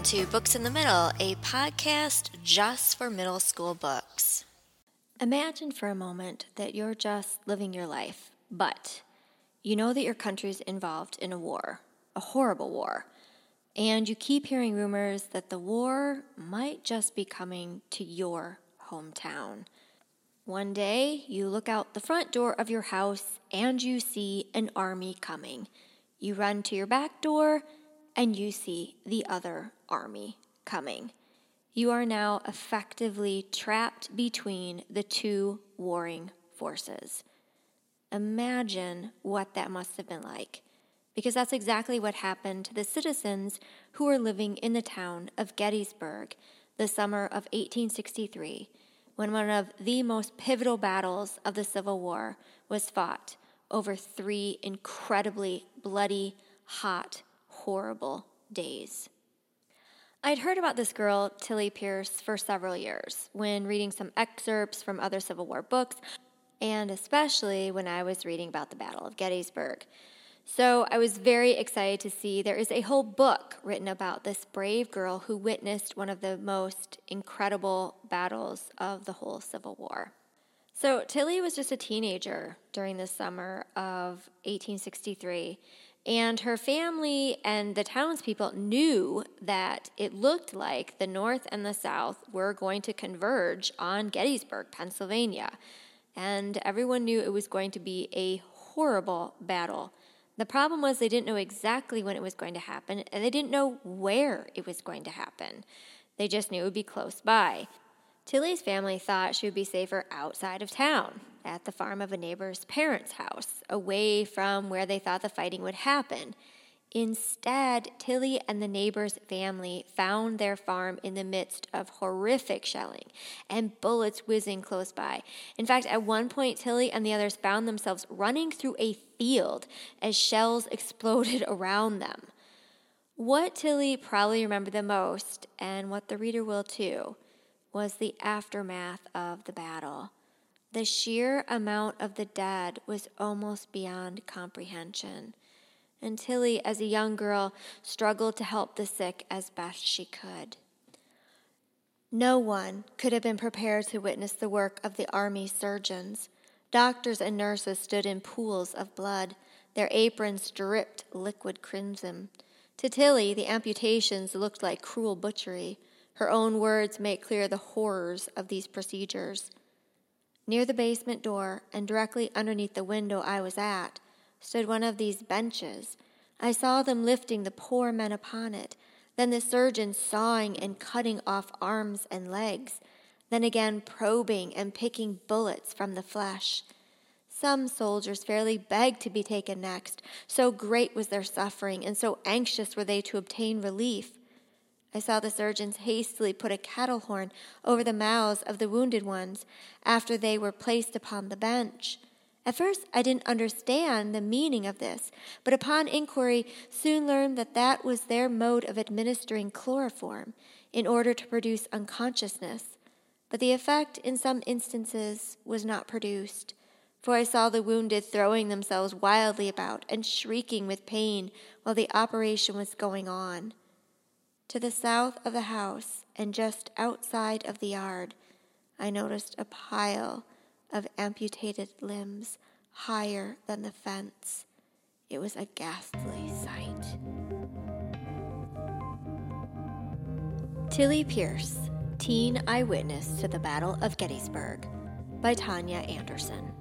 Welcome to Books in the Middle, a podcast just for middle school books. Imagine for a moment that you're just living your life, but you know that your country's involved in a war, a horrible war, and you keep hearing rumors that the war might just be coming to your hometown. One day, you look out the front door of your house and you see an army coming. You run to your back door and you see the other army coming. You are now effectively trapped between the two warring forces. Imagine what that must have been like, because that's exactly what happened to the citizens who were living in the town of Gettysburg the summer of 1863, when one of the most pivotal battles of the Civil War was fought over three incredibly bloody, hot, horrible days. I'd heard about this girl, Tillie Pierce, for several years when reading some excerpts from other Civil War books, and especially when I was reading about the Battle of Gettysburg. So I was very excited to see there is a whole book written about this brave girl who witnessed one of the most incredible battles of the whole Civil War. So Tillie was just a teenager during the summer of 1863 and her family and the townspeople knew that it looked like the North and the South were going to converge on Gettysburg, Pennsylvania. And everyone knew it was going to be a horrible battle. The problem was they didn't know exactly when it was going to happen, and they didn't know where it was going to happen. They just knew it would be close by. Tillie's family thought she would be safer outside of town, at the farm of a neighbor's parents' house, away from where they thought the fighting would happen. Instead, Tillie and the neighbor's family found their farm in the midst of horrific shelling and bullets whizzing close by. In fact, at one point, Tillie and the others found themselves running through a field as shells exploded around them. What Tillie probably remembered the most, and what the reader will too, was the aftermath of the battle. The sheer amount of the dead was almost beyond comprehension. And Tillie, as a young girl, struggled to help the sick as best she could. No one could have been prepared to witness the work of the army surgeons. Doctors and nurses stood in pools of blood, their aprons dripped liquid crimson. To Tillie, the amputations looked like cruel butchery. Her own words make clear the horrors of these procedures. Near the basement door, and directly underneath the window I was at, stood one of these benches. I saw them lifting the poor men upon it, then the surgeons sawing and cutting off arms and legs, then again probing and picking bullets from the flesh. Some soldiers fairly begged to be taken next, so great was their suffering, and so anxious were they to obtain relief. I saw the surgeons hastily put a cattle horn over the mouths of the wounded ones after they were placed upon the bench. At first, I didn't understand the meaning of this, but upon inquiry, soon learned that that was their mode of administering chloroform in order to produce unconsciousness. But the effect, in some instances, was not produced, for I saw the wounded throwing themselves wildly about and shrieking with pain while the operation was going on. To the south of the house and just outside of the yard, I noticed a pile of amputated limbs higher than the fence. It was a ghastly sight. Tillie Pierce, Teen Eyewitness to the Battle of Gettysburg by Tanya Anderson.